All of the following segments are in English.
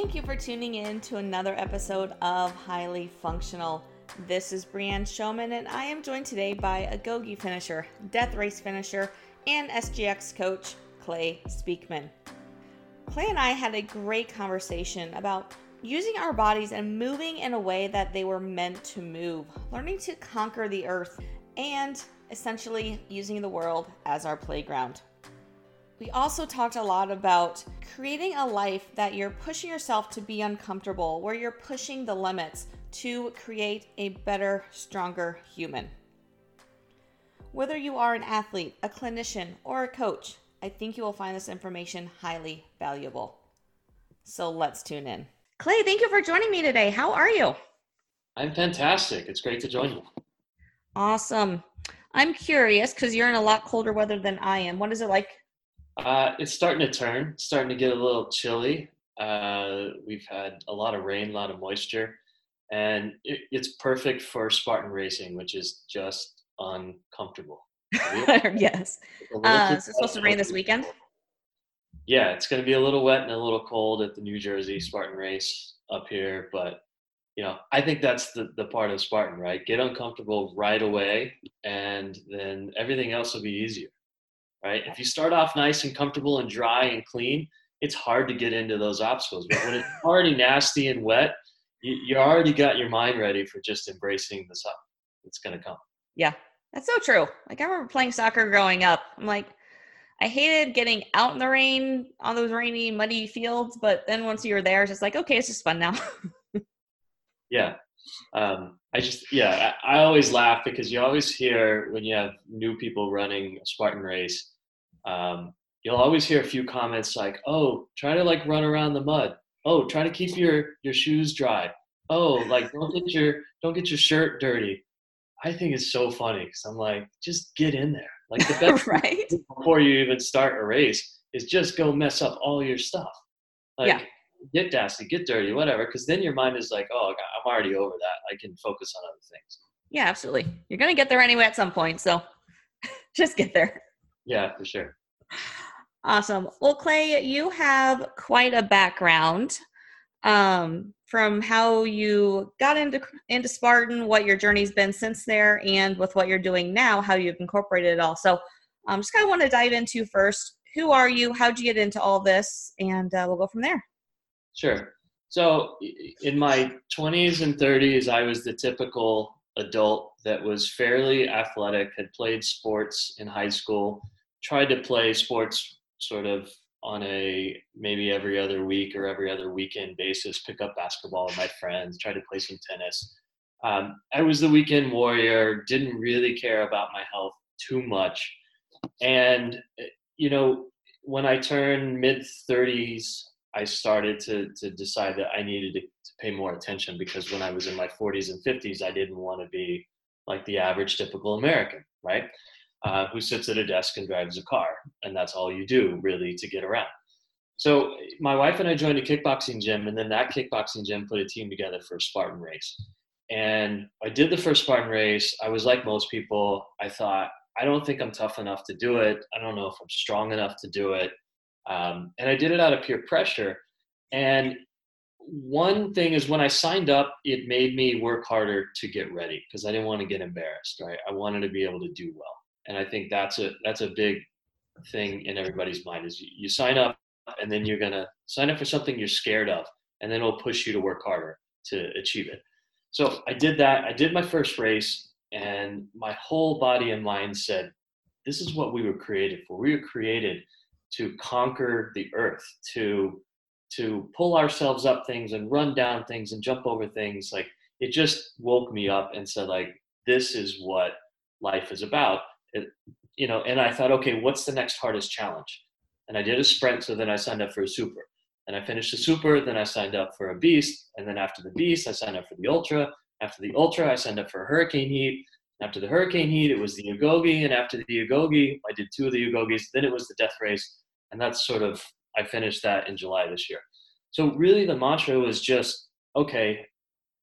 Thank you for tuning in to another episode of Highly Functional. This is Brianne Showman, and I am joined today by Agoge finisher, death race finisher, and SGX coach, Clay Speakman. Clay and I had a great conversation about using our bodies and moving in a way that they were meant to move, learning to conquer the earth, and essentially using the world as our playground. We also talked a lot about creating a life that you're pushing yourself to be uncomfortable, where you're pushing the limits to create a better, stronger human. Whether you are an athlete, a clinician, or a coach, I think you will find this information highly valuable. So let's tune in. Clay, thank you for joining me today. How are you? I'm fantastic. It's great to join you. Awesome. I'm curious because you're in a lot colder weather than I am. What is it like uh, it's starting to turn, starting to get a little chilly. Uh, we've had a lot of rain, a lot of moisture, and it, it's perfect for Spartan racing, which is just uncomfortable. yes. Uh, it's supposed to rain this weekend. Yeah, it's going to be a little wet and a little cold at the New Jersey Spartan race up here, but you know, I think that's the, the part of Spartan, right? Get uncomfortable right away, and then everything else will be easier right? If you start off nice and comfortable and dry and clean, it's hard to get into those obstacles. But when it's already nasty and wet, you, you already got your mind ready for just embracing the stuff that's going to come. Yeah, that's so true. Like I remember playing soccer growing up. I'm like, I hated getting out in the rain on those rainy, muddy fields, but then once you were there, it's just like, okay, it's just fun now. yeah. Um, I just, yeah, I, always laugh because you always hear when you have new people running a Spartan race, um, you'll always hear a few comments like, "Oh, try to like run around the mud. Oh, try to keep your your shoes dry. Oh, like don't get your don't get your shirt dirty." I think it's so funny because I'm like, just get in there. Like the best right? before you even start a race is just go mess up all your stuff. Like, yeah. Get nasty, get dirty, whatever. Because then your mind is like, oh, I'm already over that. I can focus on other things. Yeah, absolutely. You're gonna get there anyway at some point, so just get there. Yeah, for sure. Awesome. Well, Clay, you have quite a background um, from how you got into into Spartan, what your journey's been since there, and with what you're doing now, how you've incorporated it all. So, I'm um, just kind of want to dive into first. Who are you? How'd you get into all this? And uh, we'll go from there. Sure. So, in my 20s and 30s, I was the typical adult that was fairly athletic, had played sports in high school, tried to play sports sort of on a maybe every other week or every other weekend basis, pick up basketball with my friends, try to play some tennis. Um, I was the weekend warrior, didn't really care about my health too much. And, you know, when I turned mid 30s, I started to, to decide that I needed to, to pay more attention because when I was in my 40s and 50s, I didn't want to be like the average typical American, right? Uh, who sits at a desk and drives a car. And that's all you do really to get around. So my wife and I joined a kickboxing gym, and then that kickboxing gym put a team together for a Spartan race. And I did the first Spartan race. I was like most people. I thought, I don't think I'm tough enough to do it. I don't know if I'm strong enough to do it. Um, and I did it out of peer pressure. And one thing is when I signed up, it made me work harder to get ready because I didn't want to get embarrassed, right? I wanted to be able to do well. And I think that's a that's a big thing in everybody's mind is you, you sign up and then you're gonna sign up for something you're scared of, and then it'll push you to work harder to achieve it. So I did that. I did my first race, and my whole body and mind said, "This is what we were created for. We were created to conquer the earth, to to pull ourselves up things and run down things and jump over things. Like it just woke me up and said, like, this is what life is about. It, you know, and I thought, okay, what's the next hardest challenge? And I did a sprint, so then I signed up for a super. And I finished the super, then I signed up for a beast, and then after the beast, I signed up for the ultra. After the ultra, I signed up for a hurricane heat. After the hurricane heat, it was the Agoge, and after the Agoge, I did two of the Agoges. Then it was the death race, and that's sort of I finished that in July this year. So really, the mantra was just okay,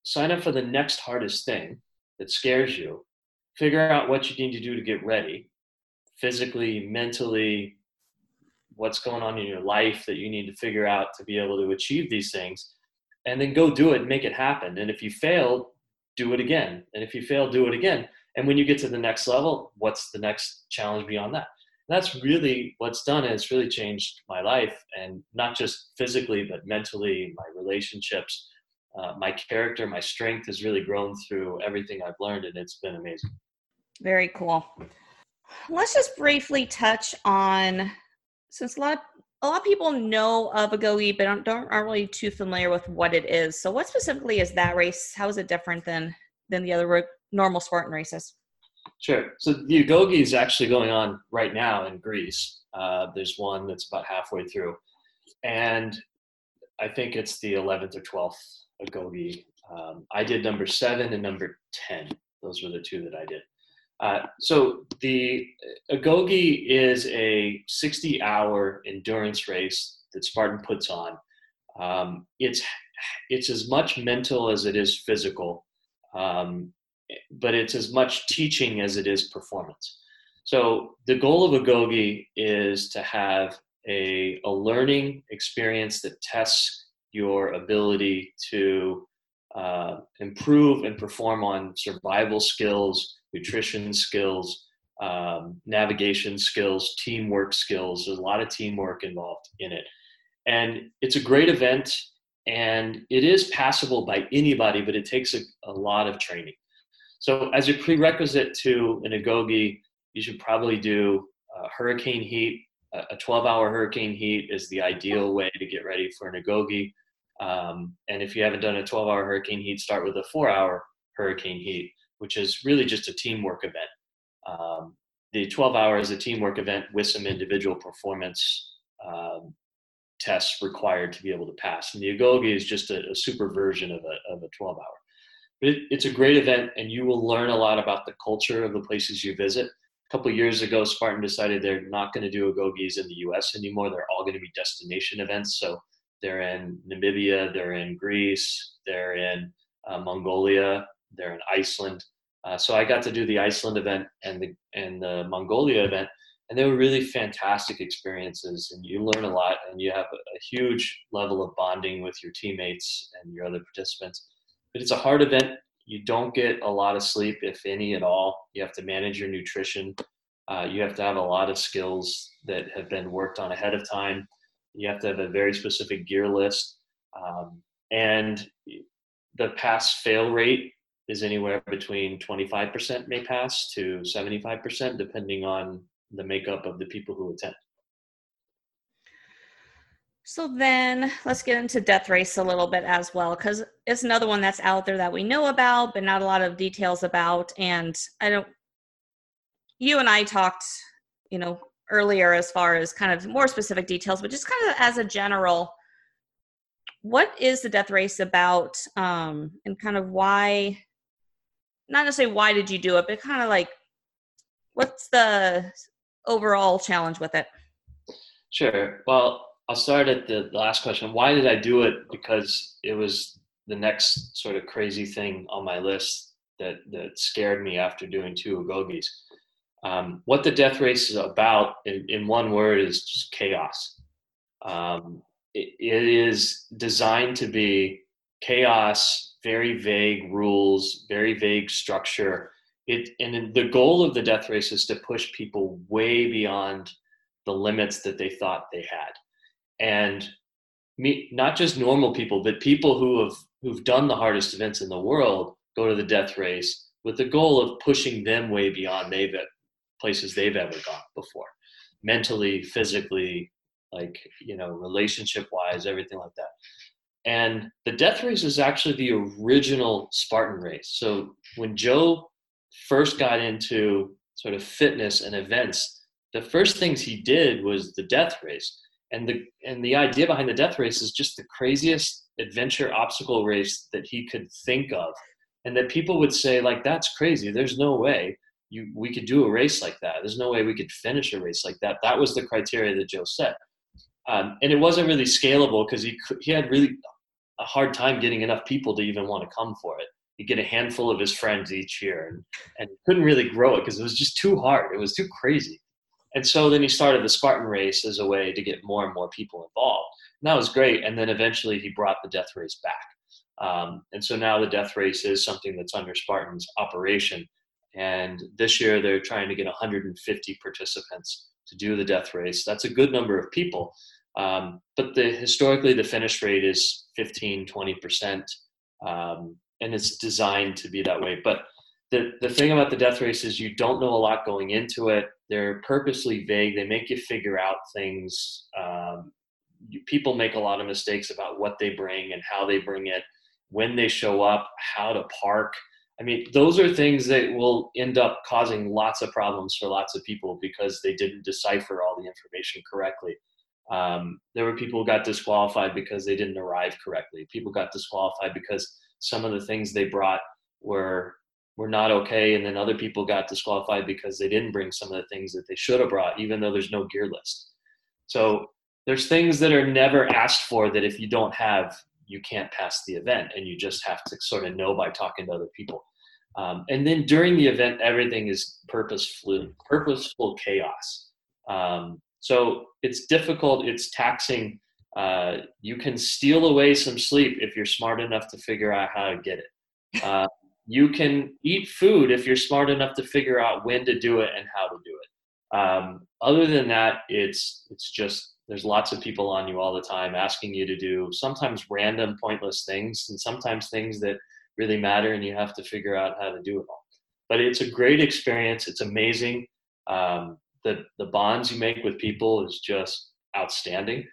sign up for the next hardest thing that scares you, figure out what you need to do to get ready, physically, mentally, what's going on in your life that you need to figure out to be able to achieve these things. And then go do it and make it happen. And if you fail do it again. And if you fail do it again. And when you get to the next level what's the next challenge beyond that that's really what's done and it's really changed my life and not just physically but mentally my relationships uh, my character my strength has really grown through everything i've learned and it's been amazing. Very cool. Let's just briefly touch on since a lot a lot of people know of Agoge but don't, don't aren't really too familiar with what it is. So what specifically is that race? How is it different than than the other normal spartan races Sure. So the Agoge is actually going on right now in Greece. Uh, there's one that's about halfway through, and I think it's the 11th or 12th Agoge. Um, I did number seven and number 10. Those were the two that I did. Uh, so the Agoge is a 60-hour endurance race that Spartan puts on. Um, it's it's as much mental as it is physical. Um, but it's as much teaching as it is performance. So the goal of Agoge is to have a, a learning experience that tests your ability to uh, improve and perform on survival skills, nutrition skills, um, navigation skills, teamwork skills. There's a lot of teamwork involved in it. And it's a great event and it is passable by anybody, but it takes a, a lot of training. So as a prerequisite to an agoge, you should probably do hurricane heat. A 12-hour hurricane heat is the ideal way to get ready for an agoge. Um, and if you haven't done a 12-hour hurricane heat, start with a four-hour hurricane heat, which is really just a teamwork event. Um, the 12 hour is a teamwork event with some individual performance um, tests required to be able to pass. And the agoge is just a, a super version of a, of a 12 hour. It, it's a great event, and you will learn a lot about the culture of the places you visit. A couple years ago, Spartan decided they're not going to do agoges in the U.S. anymore. They're all going to be destination events. So they're in Namibia, they're in Greece, they're in uh, Mongolia, they're in Iceland. Uh, so I got to do the Iceland event and the and the Mongolia event, and they were really fantastic experiences. And you learn a lot, and you have a, a huge level of bonding with your teammates and your other participants but it's a hard event. You don't get a lot of sleep, if any at all. You have to manage your nutrition. Uh, you have to have a lot of skills that have been worked on ahead of time. You have to have a very specific gear list. Um, and the pass fail rate is anywhere between 25% may pass to 75%, depending on the makeup of the people who attend. So then let's get into Death Race a little bit as well, because it's another one that's out there that we know about, but not a lot of details about. And I don't, you and I talked, you know, earlier as far as kind of more specific details, but just kind of as a general, what is the Death Race about um, and kind of why, not necessarily why did you do it, but kind of like what's the overall challenge with it? Sure. Well, I'll start at the, last question. Why did I do it? Because it was the next sort of crazy thing on my list that that scared me after doing two agoges. Um, what the death race is about, in, in one word, is just chaos. Um, it, it is designed to be chaos, very vague rules, very vague structure. It and the goal of the death race is to push people way beyond the limits that they thought they had and me, not just normal people, but people who have who've done the hardest events in the world go to the death race with the goal of pushing them way beyond they've places they've ever gone before, mentally, physically, like you know, relationship wise, everything like that. And the death race is actually the original Spartan race. So when Joe first got into sort of fitness and events, the first things he did was the death race and the and the idea behind the death race is just the craziest adventure obstacle race that he could think of. And that people would say like that's crazy. There's no way you we could do a race like that. There's no way we could finish a race like that. That was the criteria that joe set. Um, and it wasn't really scalable because he he had really a hard time getting enough people to even want to come for it. He'd get a handful of his friends each year and, and couldn't really grow it because it was just too hard. It was too crazy And so then he started the Spartan race as a way to get more and more people involved. And that was great. And then eventually he brought the death race back. Um, and so now the death race is something that's under Spartan's operation. And this year they're trying to get 150 participants to do the death race. That's a good number of people. Um, but the historically the finish rate is 15, 20 percent, um, and it's designed to be that way. But the the thing about the death race is you don't know a lot going into it. They're purposely vague. They make you figure out things. Um, people make a lot of mistakes about what they bring and how they bring it, when they show up, how to park. I mean, those are things that will end up causing lots of problems for lots of people because they didn't decipher all the information correctly. Um, there were people who got disqualified because they didn't arrive correctly. People got disqualified because some of the things they brought were were not okay, and then other people got disqualified because they didn't bring some of the things that they should have brought, even though there's no gear list. So there's things that are never asked for that if you don't have, you can't pass the event, and you just have to sort of know by talking to other people. Um, and then during the event, everything is purposeful, purposeful chaos. Um, so it's difficult. It's taxing. Uh, you can steal away some sleep if you're smart enough to figure out how to get it. Uh, you can eat food if you're smart enough to figure out when to do it and how to do it. Um, other than that, it's it's just there's lots of people on you all the time asking you to do sometimes random pointless things and sometimes things that really matter and you have to figure out how to do it all. But it's a great experience. It's amazing. Um, the the bonds you make with people is just outstanding.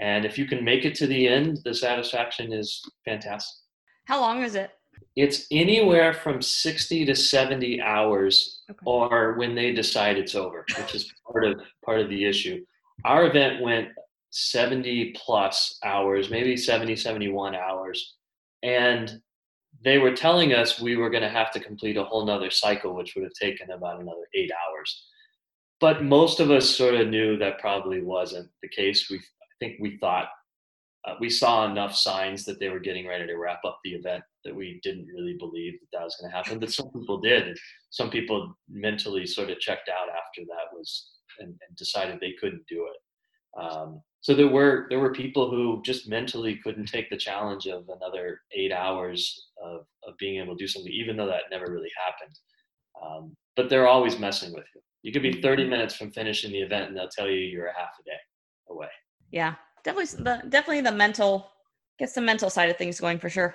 And if you can make it to the end the satisfaction is fantastic. How long is it it's anywhere from 60 to 70 hours okay. or when they decide it's over which is part of part of the issue. Our event went 70 plus hours maybe 70 71 hours. And they were telling us we were going to have to complete a whole nother cycle which would have taken about another eight hours. But most of us sort of knew that probably wasn't the case. We i think we thought uh, we saw enough signs that they were getting ready to wrap up the event that we didn't really believe that that was going to happen but some people did some people mentally sort of checked out after that was and, and decided they couldn't do it. Um, so there were there were people who just mentally couldn't take the challenge of another eight hours of, of being able to do something even though that never really happened. Um, but they're always messing with you. You could be 30 minutes from finishing the event and they'll tell you you're a half a day away. Yeah definitely the definitely the mental get the mental side of things going for sure.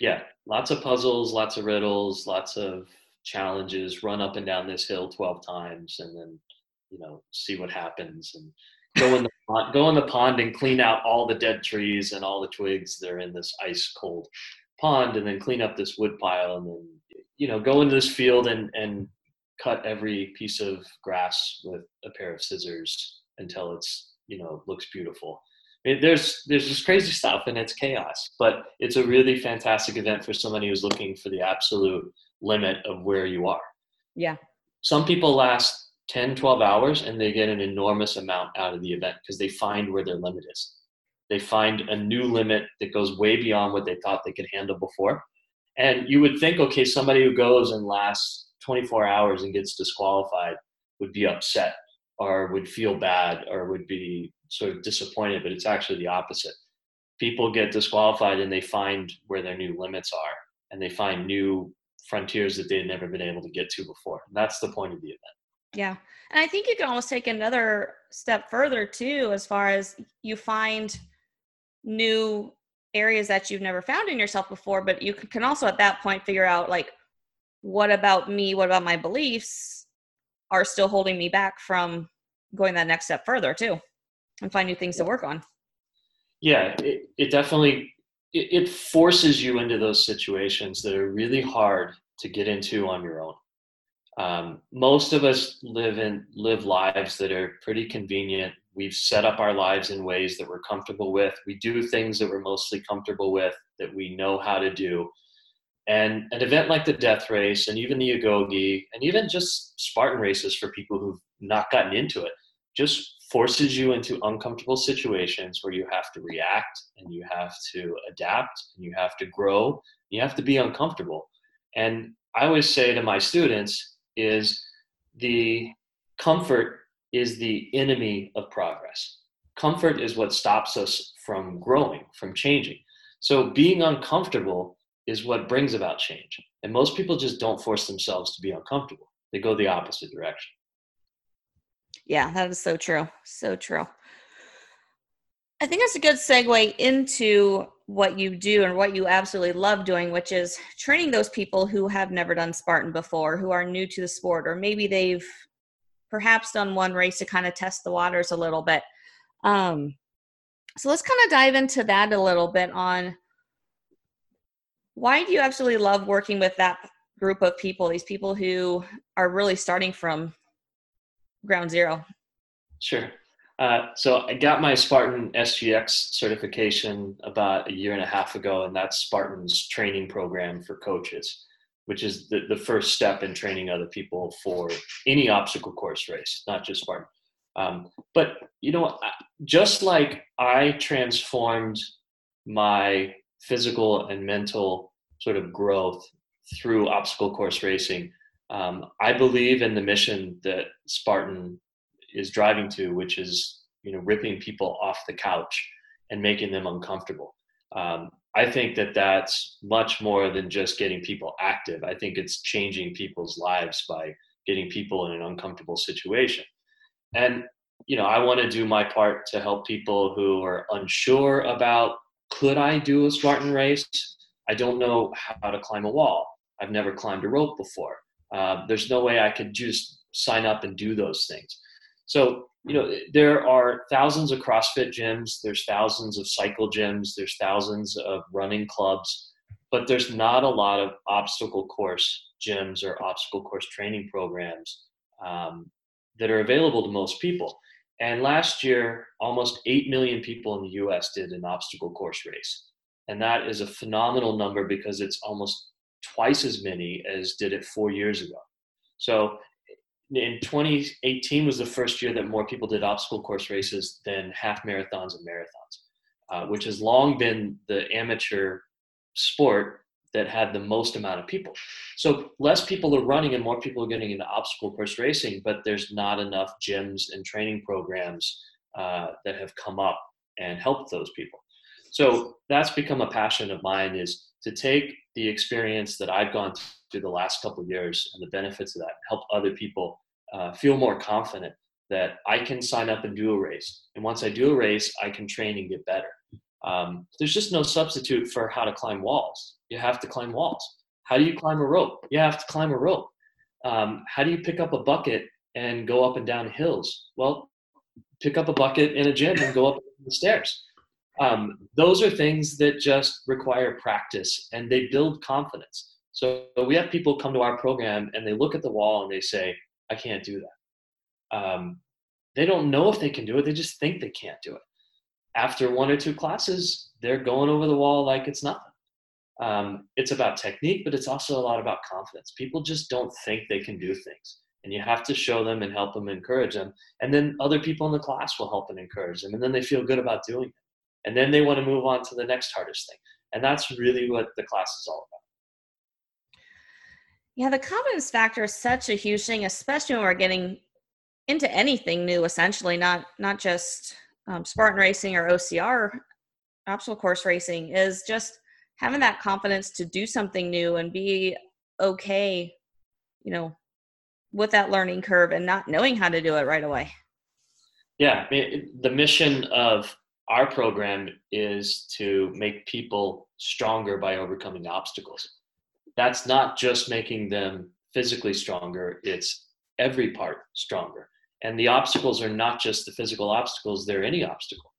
Yeah lots of puzzles lots of riddles lots of challenges run up and down this hill 12 times and then you know see what happens and go in the pond, go in the pond and clean out all the dead trees and all the twigs that are in this ice cold pond and then clean up this wood pile and then you know go into this field and and cut every piece of grass with a pair of scissors until it's you know looks beautiful it, there's there's just crazy stuff and it's chaos but it's a really fantastic event for somebody who's looking for the absolute limit of where you are. Yeah. Some people last 10 12 hours and they get an enormous amount out of the event because they find where their limit is. They find a new limit that goes way beyond what they thought they could handle before. And you would think okay somebody who goes and lasts 24 hours and gets disqualified would be upset or would feel bad or would be sort of disappointed, but it's actually the opposite. People get disqualified and they find where their new limits are and they find new frontiers that they had never been able to get to before. And that's the point of the event. Yeah. And I think you can almost take another step further too, as far as you find new areas that you've never found in yourself before, but you can also at that point figure out like, what about me? What about my beliefs are still holding me back from going that next step further too? and find new things to work on. Yeah it, it definitely it, it forces you into those situations that are really hard to get into on your own. Um, most of us live in live lives that are pretty convenient. We've set up our lives in ways that we're comfortable with. We do things that we're mostly comfortable with that we know how to do and an event like the death race and even the agoge and even just spartan races for people who've not gotten into it just forces you into uncomfortable situations where you have to react and you have to adapt and you have to grow you have to be uncomfortable and i always say to my students is the comfort is the enemy of progress. Comfort is what stops us from growing, from changing. So being uncomfortable is what brings about change. And most people just don't force themselves to be uncomfortable. They go the opposite direction. Yeah, that is so true. So true. I think that's a good segue into what you do and what you absolutely love doing, which is training those people who have never done Spartan before, who are new to the sport, or maybe they've perhaps done one race to kind of test the waters a little bit. Um, so let's kind of dive into that a little bit on why do you absolutely love working with that group of people, these people who are really starting from ground zero? Sure. Uh, so I got my Spartan SGX certification about a year and a half ago, and that's Spartan's training program for coaches, which is the, the first step in training other people for any obstacle course race, not just Spartan. Um, but you know, just like I transformed my physical and mental sort of growth through obstacle course racing, um, I believe in the mission that Spartan is driving to, which is you know ripping people off the couch and making them uncomfortable. Um, I think that that's much more than just getting people active. I think it's changing people's lives by getting people in an uncomfortable situation. And you know, I want to do my part to help people who are unsure about could I do a Spartan race? I don't know how to climb a wall. I've never climbed a rope before. Uh, there's no way I could just sign up and do those things. So, you know, there are thousands of CrossFit gyms, there's thousands of cycle gyms, there's thousands of running clubs, but there's not a lot of obstacle course gyms or obstacle course training programs um, that are available to most people. And last year, almost 8 million people in the US did an obstacle course race. And that is a phenomenal number because it's almost twice as many as did it four years ago. So in 2018 was the first year that more people did obstacle course races than half marathons and marathons, uh, which has long been the amateur sport that had the most amount of people. So less people are running and more people are getting into obstacle course racing, but there's not enough gyms and training programs uh, that have come up and helped those people. So that's become a passion of mine is to take the experience that I've gone through the last couple years and the benefits of that, help other people uh, feel more confident that I can sign up and do a race. And once I do a race, I can train and get better. Um, there's just no substitute for how to climb walls. You have to climb walls. How do you climb a rope? You have to climb a rope. Um, how do you pick up a bucket and go up and down hills? Well, pick up a bucket in a gym and go up the stairs. Um, those are things that just require practice and they build confidence. So we have people come to our program and they look at the wall and they say, I can't do that. Um, they don't know if they can do it, they just think they can't do it after one or two classes, they're going over the wall like it's nothing. Um, it's about technique, but it's also a lot about confidence. People just don't think they can do things. And you have to show them and help them, encourage them. And then other people in the class will help and encourage them. And then they feel good about doing it. And then they want to move on to the next hardest thing. And that's really what the class is all about. Yeah, the confidence factor is such a huge thing, especially when we're getting into anything new, essentially, not not just um, Spartan racing or OCR obstacle course racing is just having that confidence to do something new and be okay, you know, with that learning curve and not knowing how to do it right away. Yeah, the mission of our program is to make people stronger by overcoming obstacles. That's not just making them physically stronger, it's every part stronger and the obstacles are not just the physical obstacles they're any obstacle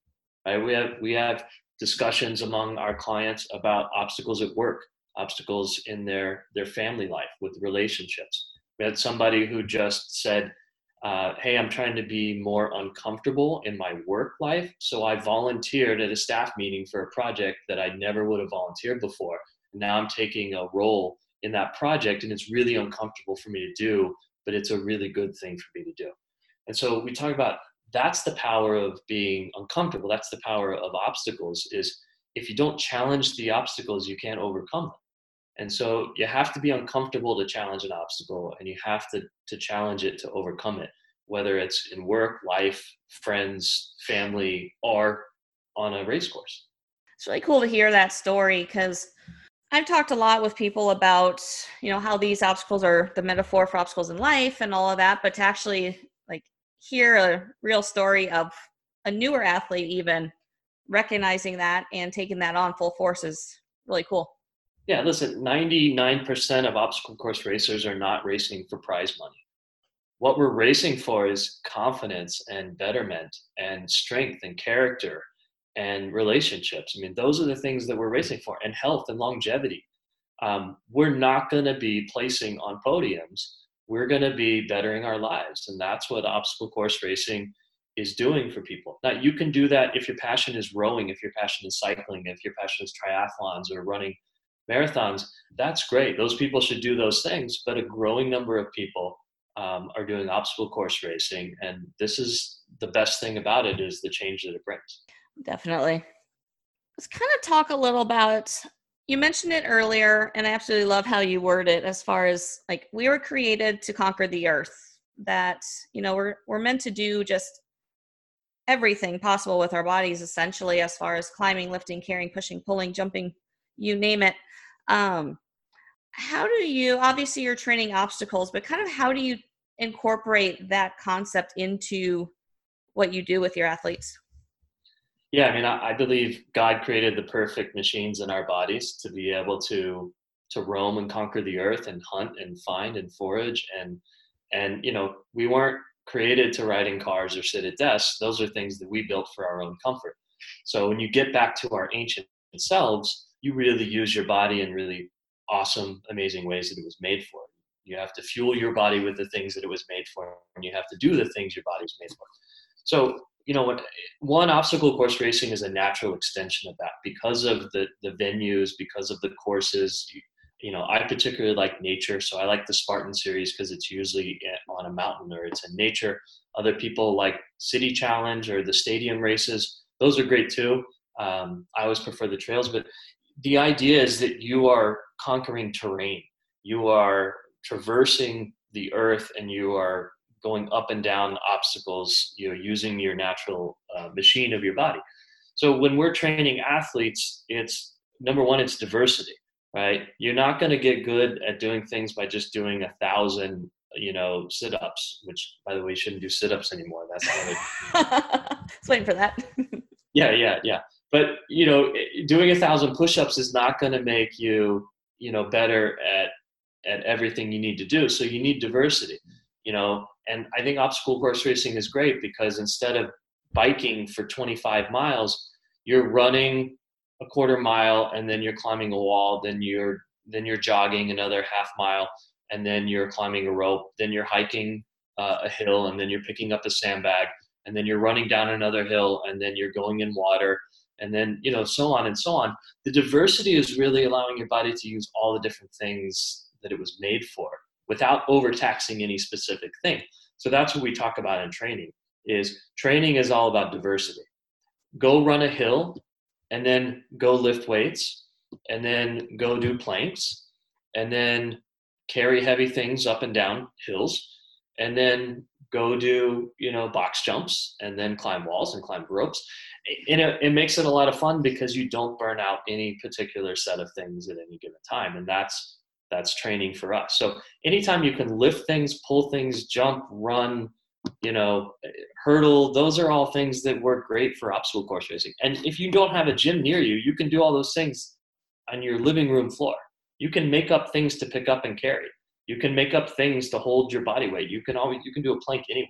right? We have we have discussions among our clients about obstacles at work obstacles in their their family life with relationships. We had somebody who just said uh, hey i'm trying to be more uncomfortable in my work life so i volunteered at a staff meeting for a project that i never would have volunteered before. Now i'm taking a role in that project and it's really uncomfortable for me to do but it's a really good thing for me to do and so we talk about that's the power of being uncomfortable. That's the power of obstacles is if you don't challenge the obstacles, you can't overcome them. And so you have to be uncomfortable to challenge an obstacle and you have to, to challenge it to overcome it. whether it's in work, life, friends, family, or on a race course. It's really cool to hear that story because I've talked a lot with people about, you know, how these obstacles are the metaphor for obstacles in life and all of that, but to actually hear a real story of a newer athlete even recognizing that and taking that on full force is really cool. Yeah, listen, 99% of obstacle course racers are not racing for prize money. What we're racing for is confidence and betterment and strength and character and relationships. I mean, those are the things that we're racing for, and health and longevity. Um, we're not going to be placing on podiums. We're going to be bettering our lives, and that's what obstacle course racing is doing for people. Now, you can do that if your passion is rowing, if your passion is cycling, if your passion is triathlons or running marathons. That's great. Those people should do those things, but a growing number of people um, are doing obstacle course racing, and this is the best thing about it is the change that it brings. Definitely. Let's kind of talk a little about you mentioned it earlier, and I absolutely love how you word it as far as like we were created to conquer the earth. That, you know, we're we're meant to do just everything possible with our bodies essentially as far as climbing, lifting, carrying, pushing, pulling, jumping, you name it. Um how do you obviously you're training obstacles, but kind of how do you incorporate that concept into what you do with your athletes? Yeah, I mean, I, I, believe God created the perfect machines in our bodies to be able to to roam and conquer the earth and hunt and find and forage and and you know we weren't created to ride in cars or sit at desks. Those are things that we built for our own comfort. So when you get back to our ancient selves, you really use your body in really awesome, amazing ways that it was made for. You have to fuel your body with the things that it was made for, and you have to do the things your body was made for. So you know one obstacle course racing is a natural extension of that. Because of the the venues because of the courses you, you know i particularly like nature so i like the spartan series because it's usually on a mountain or it's in nature. Other people like city challenge or the stadium races those are great too. Um, i always prefer the trails but the idea is that you are conquering terrain. You are traversing the earth and you are going up and down obstacles, you know, using your natural uh, machine of your body. So when we're training athletes, it's number one, it's diversity, right? You're not going to get good at doing things by just doing a thousand, you know, sit-ups. Which, by the way, you shouldn't do sit-ups anymore. That's not. Just waiting for that. yeah, yeah, yeah. But you know, doing a thousand push-ups is not going to make you, you know, better at at everything you need to do. So you need diversity. You know, and I think obstacle course racing is great because instead of biking for 25 miles, you're running a quarter mile and then you're climbing a wall, then you're then you're jogging another half mile and then you're climbing a rope, then you're hiking uh, a hill and then you're picking up a sandbag and then you're running down another hill and then you're going in water and then you know so on and so on. The diversity is really allowing your body to use all the different things that it was made for without overtaxing any specific thing. So that's what we talk about in training is training is all about diversity. Go run a hill and then go lift weights and then go do planks and then carry heavy things up and down hills and then go do you know box jumps and then climb walls and climb ropes and it, it makes it a lot of fun because you don't burn out any particular set of things at any given time and that's that's training for us. So anytime you can lift things, pull things, jump, run, you know, hurdle, those are all things that work great for obstacle course racing. And if you don't have a gym near you, you can do all those things on your living room floor. You can make up things to pick up and carry. You can make up things to hold your body weight. You can always you can do a plank anywhere.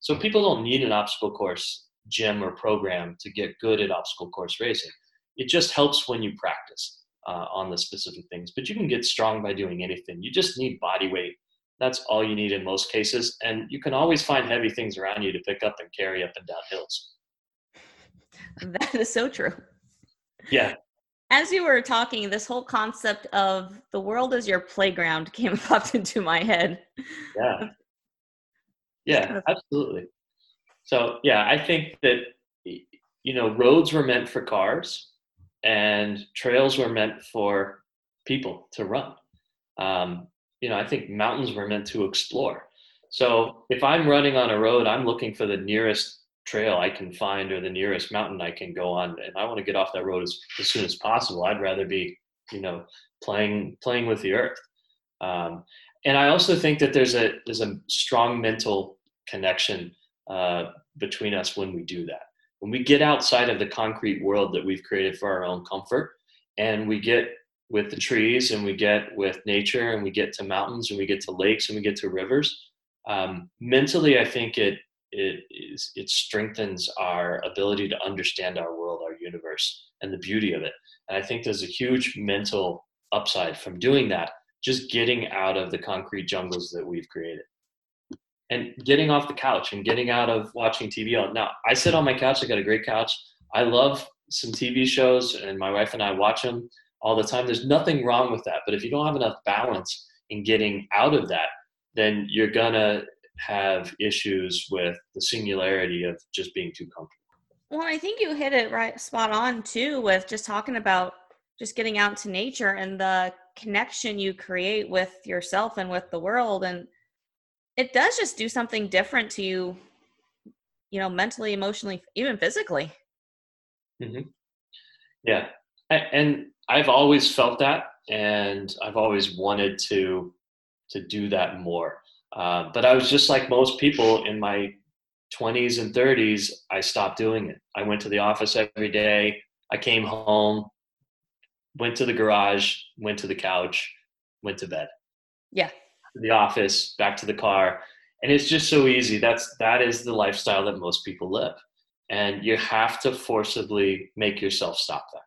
So people don't need an obstacle course gym or program to get good at obstacle course racing. It just helps when you practice uh, on the specific things. But you can get strong by doing anything. You just need body weight. That's all you need in most cases. And you can always find heavy things around you to pick up and carry up and down hills. That is so true. Yeah. As you were talking, this whole concept of the world as your playground came popped into my head. Yeah. Yeah, absolutely. So, yeah, I think that, you know, roads were meant for cars and trails were meant for people to run. Um, you know, I think mountains were meant to explore. So if I'm running on a road, I'm looking for the nearest trail I can find or the nearest mountain I can go on, and I want to get off that road as, as soon as possible. I'd rather be, you know, playing playing with the earth. Um, and I also think that there's a there's a strong mental connection uh, between us when we do that. When we get outside of the concrete world that we've created for our own comfort, and we get with the trees, and we get with nature, and we get to mountains, and we get to lakes, and we get to rivers. Um, mentally, I think it it is it strengthens our ability to understand our world, our universe, and the beauty of it. And I think there's a huge mental upside from doing that just getting out of the concrete jungles that we've created and getting off the couch and getting out of watching TV. Now, I sit on my couch. I got a great couch. I love some TV shows, and my wife and I watch them all the time. There's nothing wrong with that. But if you don't have enough balance in getting out of that, then you're gonna have issues with the singularity of just being too comfortable. Well, I think you hit it right spot on too with just talking about just getting out to nature and the connection you create with yourself and with the world and it does just do something different to you you know mentally emotionally even physically mm-hmm. yeah and i've always felt that and i've always wanted to to do that more uh, but i was just like most people in my 20s and 30s i stopped doing it i went to the office every day i came home went to the garage, went to the couch, went to bed. Yeah. The office, back to the car. And it's just so easy. That's that is the lifestyle that most people live. And you have to forcibly make yourself stop that.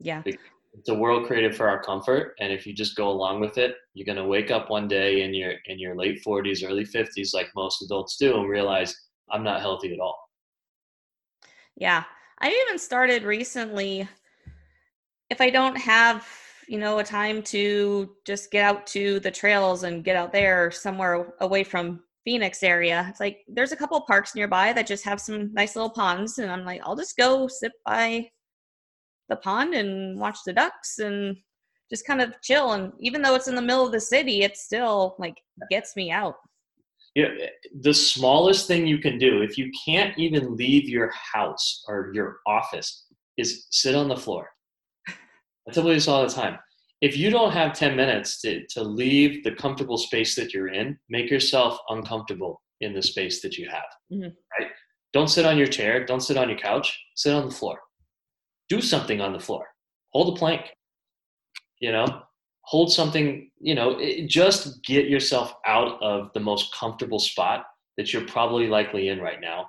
Yeah. It's a world created for our comfort. And if you just go along with it, you're gonna wake up one day in your in your late forties, early fifties, like most adults do, and realize I'm not healthy at all. Yeah. I even started recently if I don't have, you know, a time to just get out to the trails and get out there somewhere away from Phoenix area, it's like there's a couple parks nearby that just have some nice little ponds, and I'm like, I'll just go sit by the pond and watch the ducks and just kind of chill. And even though it's in the middle of the city, it still like gets me out. Yeah, the smallest thing you can do if you can't even leave your house or your office is sit on the floor I tell you this all the time. If you don't have 10 minutes to, to leave the comfortable space that you're in, make yourself uncomfortable in the space that you have. Mm-hmm. Right? Don't sit on your chair. Don't sit on your couch. Sit on the floor. Do something on the floor. Hold a plank. You know, hold something, you know, it, just get yourself out of the most comfortable spot that you're probably likely in right now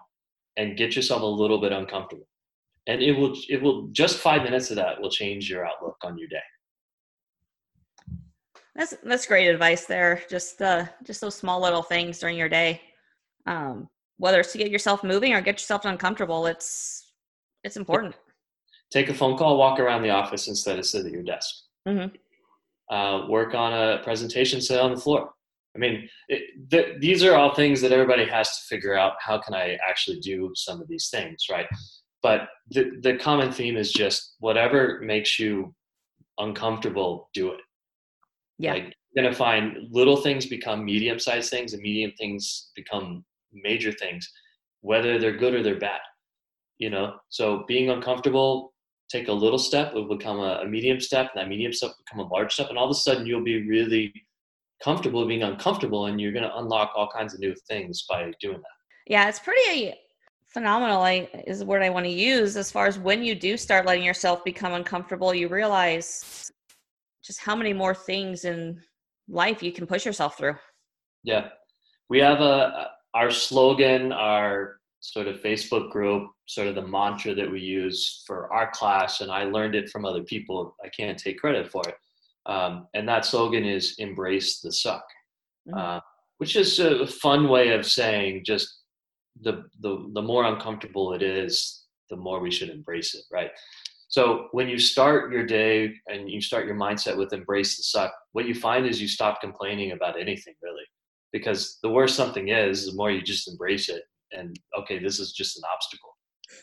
and get yourself a little bit uncomfortable and it will it will just five minutes of that will change your outlook on your day. That's that's great advice there. Just uh just those small little things during your day um whether it's to get yourself moving or get yourself uncomfortable it's it's important. Take a phone call walk around the office instead of sit at your desk. Mm-hmm. uh, work on a presentation sit on the floor. I mean it, th- these are all things that everybody has to figure out how can i actually do some of these things right but the, the common theme is just whatever makes you uncomfortable do it. Yeah. Like, you're to find little things become medium sized things and medium things become major things whether they're good or they're bad you know? So being uncomfortable take a little step it will become a, a medium step and that medium step become a large step and all of a sudden you'll be really comfortable being uncomfortable and you're going to unlock all kinds of new things by doing that. Yeah it's pretty phenomenal I, is the word I want to use as far as when you do start letting yourself become uncomfortable, you realize just how many more things in life you can push yourself through. Yeah. We have a our slogan, our sort of Facebook group, sort of the mantra that we use for our class, and I learned it from other people. I can't take credit for it. Um, and that slogan is embrace the suck, mm-hmm. uh, which is a fun way of saying just the, the, the more uncomfortable it is, the more we should embrace it, right? So when you start your day and you start your mindset with embrace the suck, what you find is you stop complaining about anything really. Because the worse something is, the more you just embrace it and okay, this is just an obstacle,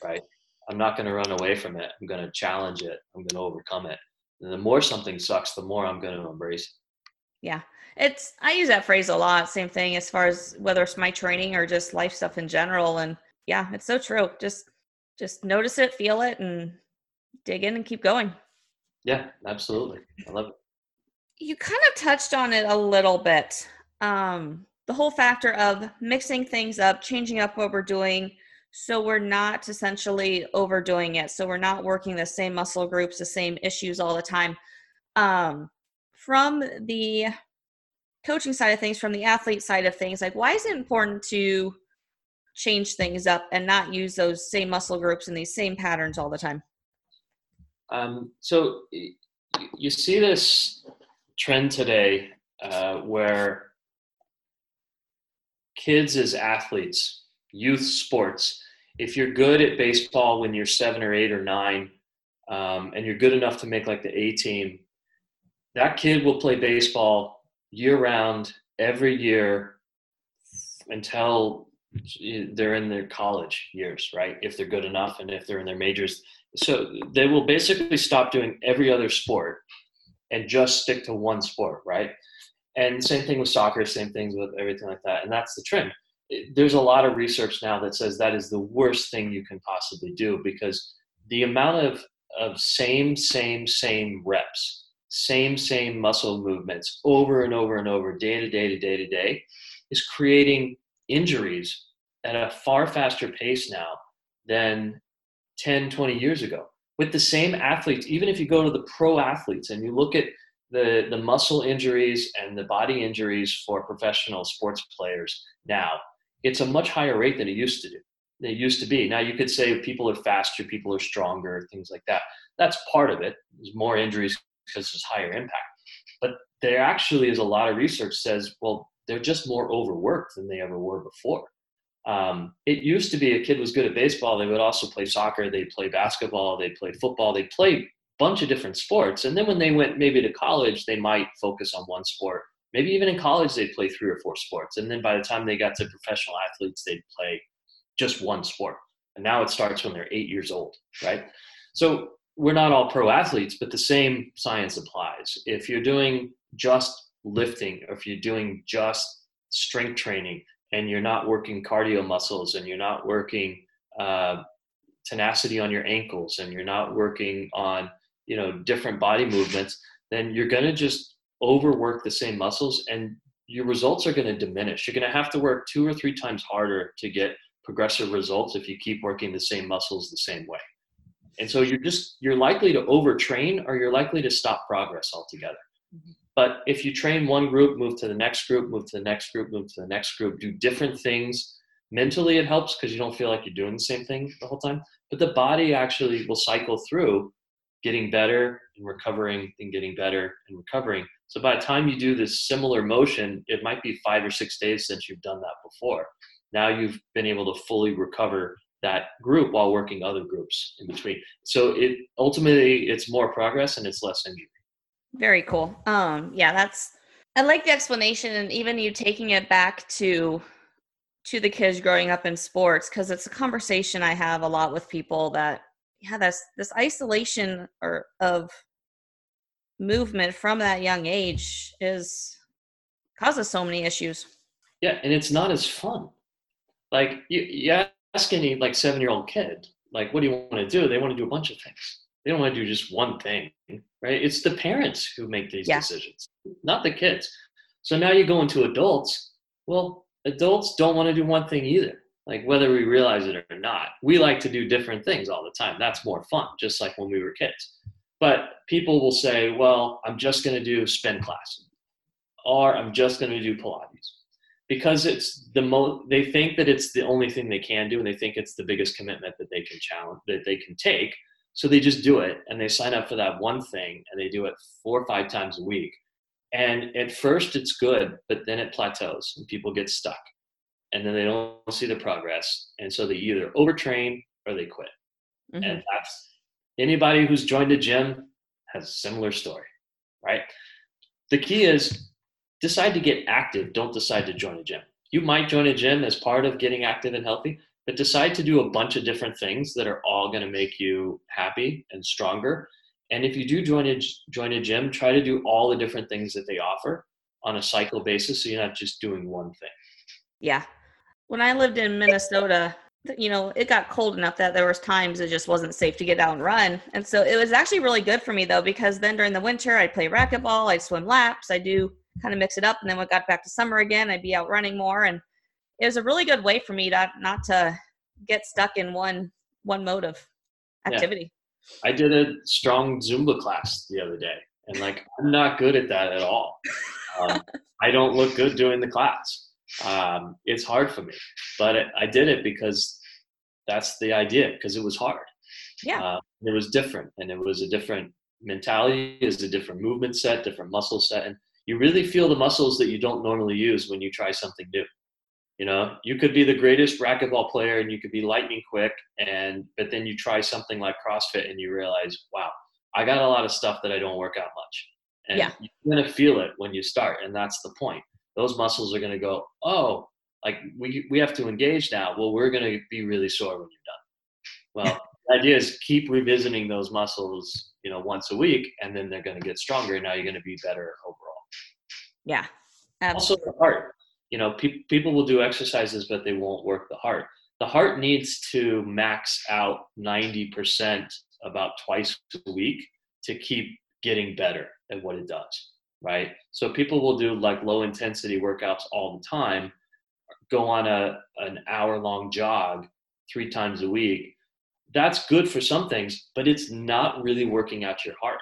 right? I'm not going to run away from it. I'm going to challenge it. I'm going to overcome it. And the more something sucks, the more I'm going to embrace it. Yeah. It's I use that phrase a lot. Same thing as far as whether it's my training or just life stuff in general. And yeah, it's so true. Just just notice it, feel it, and dig in and keep going. Yeah, absolutely. I love it. You kind of touched on it a little bit. Um, the whole factor of mixing things up, changing up what we're doing, so we're not essentially overdoing it. So we're not working the same muscle groups, the same issues all the time. Um, from the coaching side of things, from the athlete side of things, like why is it important to change things up and not use those same muscle groups and these same patterns all the time? Um, so you see this trend today uh, where kids as athletes, youth sports, if you're good at baseball when you're seven or eight or nine, um, and you're good enough to make like the A team, that kid will play baseball year round every year until they're in their college years, right? If they're good enough and if they're in their majors. So they will basically stop doing every other sport and just stick to one sport, right? And same thing with soccer, same things with everything like that. And that's the trend. There's a lot of research now that says that is the worst thing you can possibly do because the amount of, of same, same, same reps same same muscle movements over and over and over day to day to day to day is creating injuries at a far faster pace now than 10 20 years ago. With the same athletes even if you go to the pro athletes and you look at the the muscle injuries and the body injuries for professional sports players now it's a much higher rate than it used to do it used to be. Now you could say people are faster people are stronger things like that. That's part of it. There's more injuries because there's higher impact. But there actually is a lot of research says, well, they're just more overworked than they ever were before. Um, it used to be a kid was good at baseball, they would also play soccer, they'd play basketball, they'd play football, they'd play a bunch of different sports. And then when they went maybe to college, they might focus on one sport. Maybe even in college, they'd play three or four sports. And then by the time they got to professional athletes, they'd play just one sport. And now it starts when they're eight years old, right? So we're not all pro athletes, but the same science applies. If you're doing just lifting, or if you're doing just strength training, and you're not working cardio muscles, and you're not working uh, tenacity on your ankles, and you're not working on you know different body movements, then you're going to just overwork the same muscles, and your results are going to diminish. You're going to have to work two or three times harder to get progressive results if you keep working the same muscles the same way. And so you're just you're likely to overtrain or you're likely to stop progress altogether. Mm-hmm. But if you train one group, move to the next group, move to the next group, move to the next group, do different things. Mentally, it helps because you don't feel like you're doing the same thing the whole time. But the body actually will cycle through getting better and recovering and getting better and recovering. So by the time you do this similar motion, it might be five or six days since you've done that before. Now you've been able to fully recover that group while working other groups in between. So it ultimately it's more progress and it's less injury. Very cool. Um yeah, that's I like the explanation and even you taking it back to to the kids growing up in sports because it's a conversation I have a lot with people that yeah, this this isolation or of movement from that young age is causes so many issues. Yeah, and it's not as fun. Like you, yeah, ask any like seven year old kid, like, what do you want to do? They want to do a bunch of things. They don't want to do just one thing, right? It's the parents who make these yeah. decisions, not the kids. So now you go into adults. Well, adults don't want to do one thing either. Like whether we realize it or not, we like to do different things all the time. That's more fun, just like when we were kids. But people will say, well, I'm just going to do spin class, or I'm just going to do Pilates, because it's the most they think that it's the only thing they can do and they think it's the biggest commitment that they can challenge that they can take so they just do it and they sign up for that one thing and they do it four or five times a week. And at first it's good but then it plateaus and people get stuck and then they don't see the progress and so they either overtrain or they quit. Mm-hmm. and that's anybody who's joined a gym has a similar story right? The key is decide to get active. Don't decide to join a gym. You might join a gym as part of getting active and healthy, but decide to do a bunch of different things that are all going to make you happy and stronger. And if you do join a join a gym, try to do all the different things that they offer on a cycle basis so you're not just doing one thing. Yeah. When I lived in Minnesota, you know, it got cold enough that there was times it just wasn't safe to get out and run. And so it was actually really good for me though, because then during the winter I'd play racquetball, I'd swim laps, I do kind of mix it up. And then when it got back to summer again, I'd be out running more. And it was a really good way for me to not to get stuck in one one mode of activity. Yeah. I did a strong Zumba class the other day, and like I'm not good at that at all. Um, I don't look good doing the class. Um, it's hard for me, but it, I did it because that's the idea. Because it was hard. Yeah, uh, it was different, and it was a different mentality. Is a different movement set, different muscle set, and you really feel the muscles that you don't normally use when you try something new. You know, you could be the greatest racquetball player and you could be lightning quick, and but then you try something like CrossFit and you realize, wow, I got a lot of stuff that I don't work out much. And yeah. you're gonna feel it when you start, and that's the point. Those muscles are gonna go, oh, like we we have to engage now. Well, we're gonna be really sore when you're done. Well, the idea is keep revisiting those muscles, you know, once a week, and then they're gonna get stronger. Now you're gonna be better overall. Yeah. Absolutely. Also the heart you know pe- people will do exercises but they won't work the heart the heart needs to max out 90% about twice a week to keep getting better at what it does right so people will do like low intensity workouts all the time go on a an hour long jog three times a week that's good for some things but it's not really working out your heart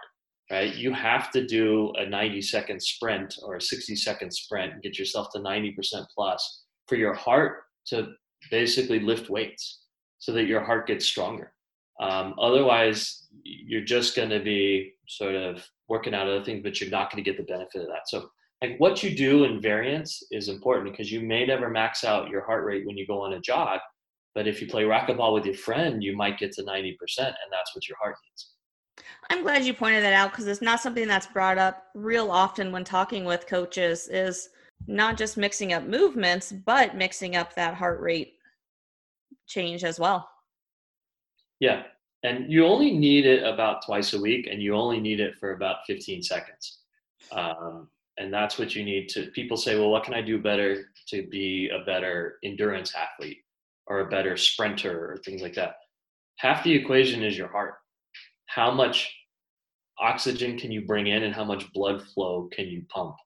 right? You have to do a 90 second sprint or a 60 second sprint and get yourself to 90% plus for your heart to basically lift weights so that your heart gets stronger. Um, otherwise, you're just going to be sort of working out other things, but you're not going to get the benefit of that. So, like what you do in variance is important because you may never max out your heart rate when you go on a jog, but if you play racquetball with your friend, you might get to 90%, and that's what your heart needs. I'm glad you pointed that out because it's not something that's brought up real often when talking with coaches is not just mixing up movements, but mixing up that heart rate change as well. Yeah. And you only need it about twice a week and you only need it for about 15 seconds. Um, and that's what you need to people say, well, what can I do better to be a better endurance athlete or a better sprinter or things like that? Half the equation is your heart how much oxygen can you bring in and how much blood flow can you pump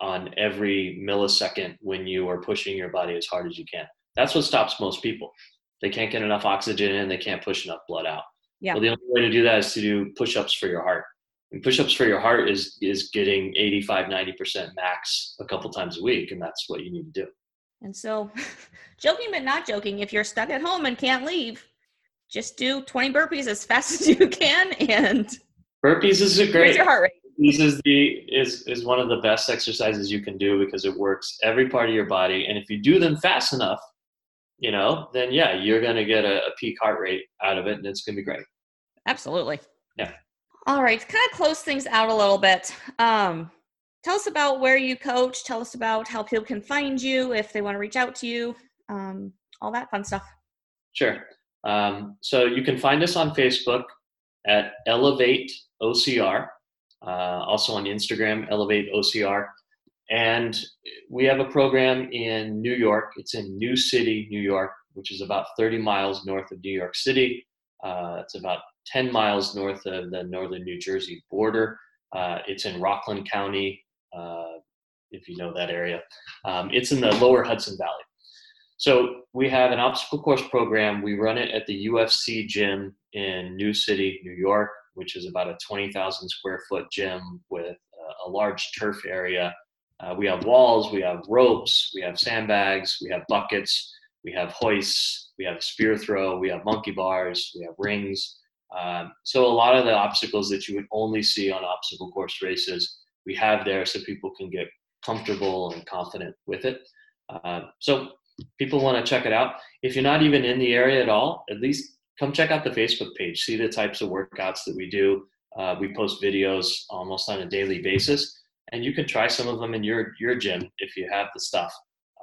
on every millisecond when you are pushing your body as hard as you can. That's what stops most people. They can't get enough oxygen in, they can't push enough blood out. Yeah. Well, the only way to do that is to do push-ups for your heart. And push-ups for your heart is is getting 85, 90% max a couple times a week, and that's what you need to do. And so, joking but not joking, if you're stuck at home and can't leave, just do 20 burpees as fast as you can and burpees is a great your heart rate. Burpees is the is is one of the best exercises you can do because it works every part of your body. And if you do them fast enough you know then yeah you're going to get a, a peak heart rate out of it and it's going to be great. Absolutely. Yeah. All right to kind of close things out a little bit um tell us about where you coach tell us about how people can find you if they want to reach out to you um all that fun stuff. Sure um, so you can find us on Facebook at Elevate OCR, uh, also on Instagram, Elevate OCR. And we have a program in New York. It's in New City, New York, which is about 30 miles north of New York City. Uh, it's about 10 miles north of the northern New Jersey border. Uh, it's in Rockland County, uh, if you know that area. Um, it's in the lower Hudson Valley. So we have an obstacle course program. We run it at the UFC gym in New City, New York, which is about a 20,000 square foot gym with a large turf area. Uh, we have walls, we have ropes, we have sandbags, we have buckets, we have hoists, we have spear throw, we have monkey bars, we have rings. Um, so a lot of the obstacles that you would only see on obstacle course races, we have there so people can get comfortable and confident with it. Uh, so people want to check it out. If you're not even in the area at all, at least come check out the Facebook page. See the types of workouts that we do. Uh, we post videos almost on a daily basis, and you can try some of them in your your gym if you have the stuff,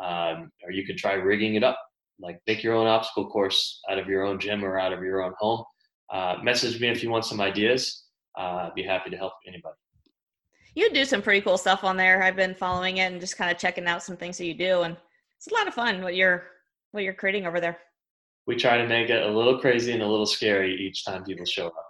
um, or you can try rigging it up. Like make your own obstacle course out of your own gym or out of your own home. Uh, message me if you want some ideas. Uh, I'd be happy to help anybody. You do some pretty cool stuff on there. I've been following it and just kind of checking out some things that you do, and it's a lot of fun what you're what you're creating over there. We try to make it a little crazy and a little scary each time people show up.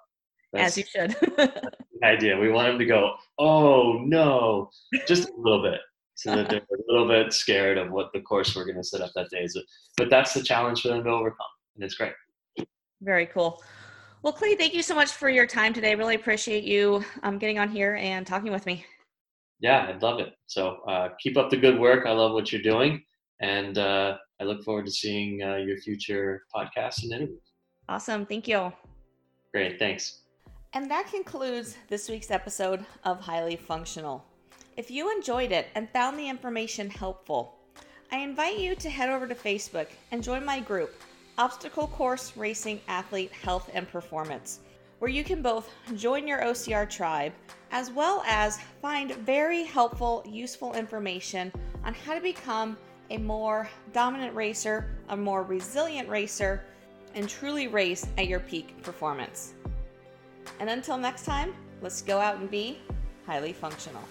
That's As you should. the idea. We want them to go, oh no, just a little bit, so that they're a little bit scared of what the course we're going to set up that day is. But that's the challenge for them to overcome, and it's great. Very cool. Well, Clay, thank you so much for your time today. Really appreciate you um, getting on here and talking with me. Yeah, I'd love it. So uh, keep up the good work. I love what you're doing. And uh, I look forward to seeing uh, your future podcasts and interviews. Awesome. Thank you. Great. Thanks. And that concludes this week's episode of Highly Functional. If you enjoyed it and found the information helpful, I invite you to head over to Facebook and join my group Obstacle Course Racing Athlete Health and Performance, where you can both join your OCR tribe as well as find very helpful, useful information on how to become a more dominant racer, a more resilient racer, and truly race at your peak performance. And until next time, let's go out and be highly functional.